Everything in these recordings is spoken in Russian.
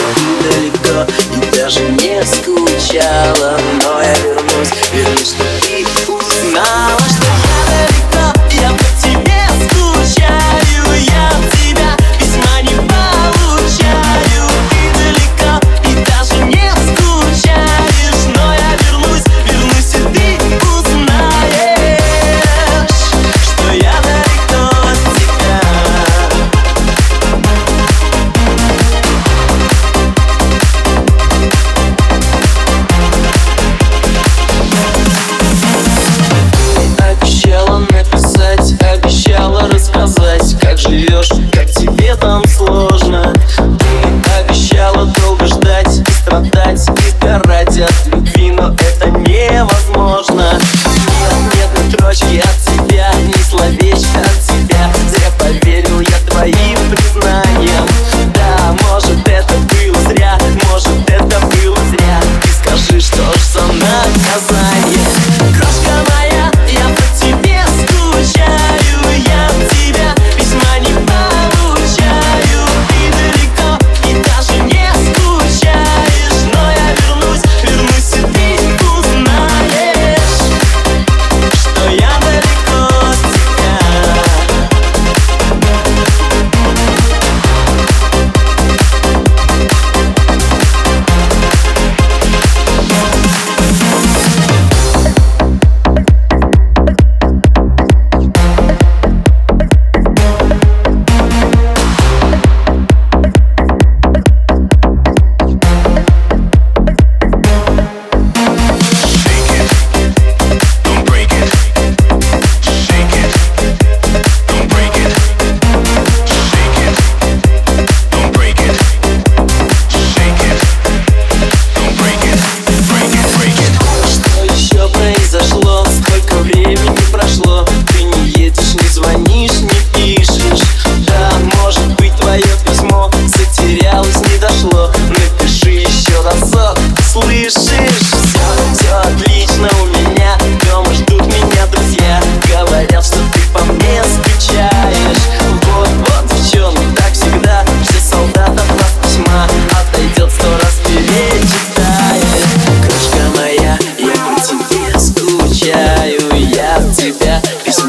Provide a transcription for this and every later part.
далеко-далеко И даже не скучала, но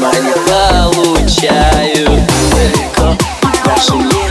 мои получают далеко. Даже не